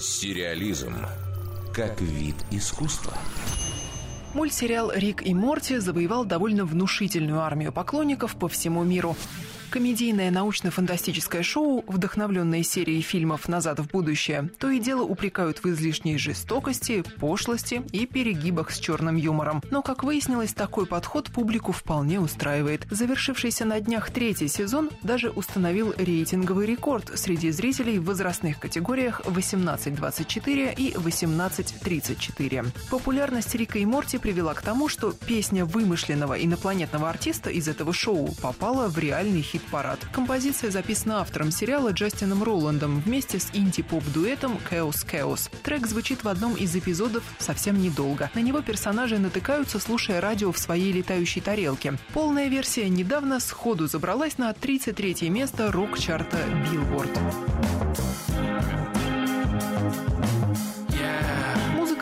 Сериализм как вид искусства. Мультсериал «Рик и Морти» завоевал довольно внушительную армию поклонников по всему миру. Комедийное научно-фантастическое шоу, вдохновленное серией фильмов «Назад в будущее», то и дело упрекают в излишней жестокости, пошлости и перегибах с черным юмором. Но, как выяснилось, такой подход публику вполне устраивает. Завершившийся на днях третий сезон даже установил рейтинговый рекорд среди зрителей в возрастных категориях 18-24 и 18-34. Популярность Рика и Морти привела к тому, что песня вымышленного инопланетного артиста из этого шоу попала в реальный хит хит-парад. Композиция записана автором сериала Джастином Роландом вместе с инди-поп-дуэтом «Chaos Chaos». Трек звучит в одном из эпизодов совсем недолго. На него персонажи натыкаются, слушая радио в своей летающей тарелке. Полная версия недавно сходу забралась на 33 место рок-чарта Billboard.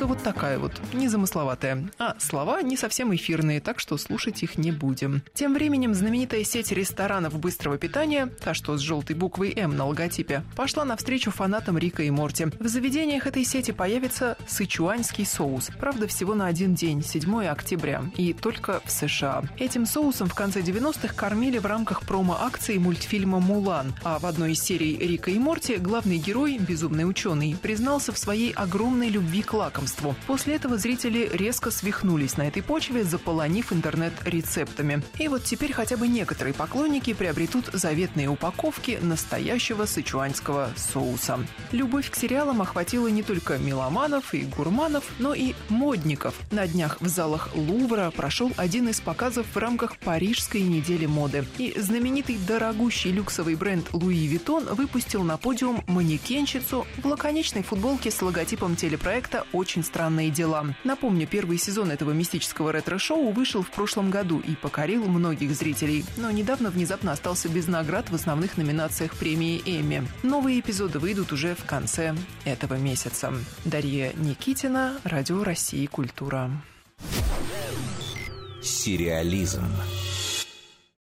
Вот такая вот, незамысловатая. А слова не совсем эфирные, так что слушать их не будем. Тем временем знаменитая сеть ресторанов быстрого питания, та, что с желтой буквой «М» на логотипе, пошла навстречу фанатам Рика и Морти. В заведениях этой сети появится сычуанский соус. Правда, всего на один день, 7 октября. И только в США. Этим соусом в конце 90-х кормили в рамках промо-акции мультфильма «Мулан». А в одной из серий Рика и Морти главный герой, безумный ученый, признался в своей огромной любви к лакомству лакомству. После этого зрители резко свихнулись на этой почве, заполонив интернет рецептами. И вот теперь хотя бы некоторые поклонники приобретут заветные упаковки настоящего сычуанского соуса. Любовь к сериалам охватила не только меломанов и гурманов, но и модников. На днях в залах Лувра прошел один из показов в рамках Парижской недели моды. И знаменитый дорогущий люксовый бренд Louis Vuitton выпустил на подиум манекенщицу в лаконичной футболке с логотипом телепроекта «Очень очень странные дела. Напомню, первый сезон этого мистического ретро-шоу вышел в прошлом году и покорил многих зрителей, но недавно внезапно остался без наград в основных номинациях премии Эмми. Новые эпизоды выйдут уже в конце этого месяца. Дарья Никитина, Радио России «Культура». Сериализм.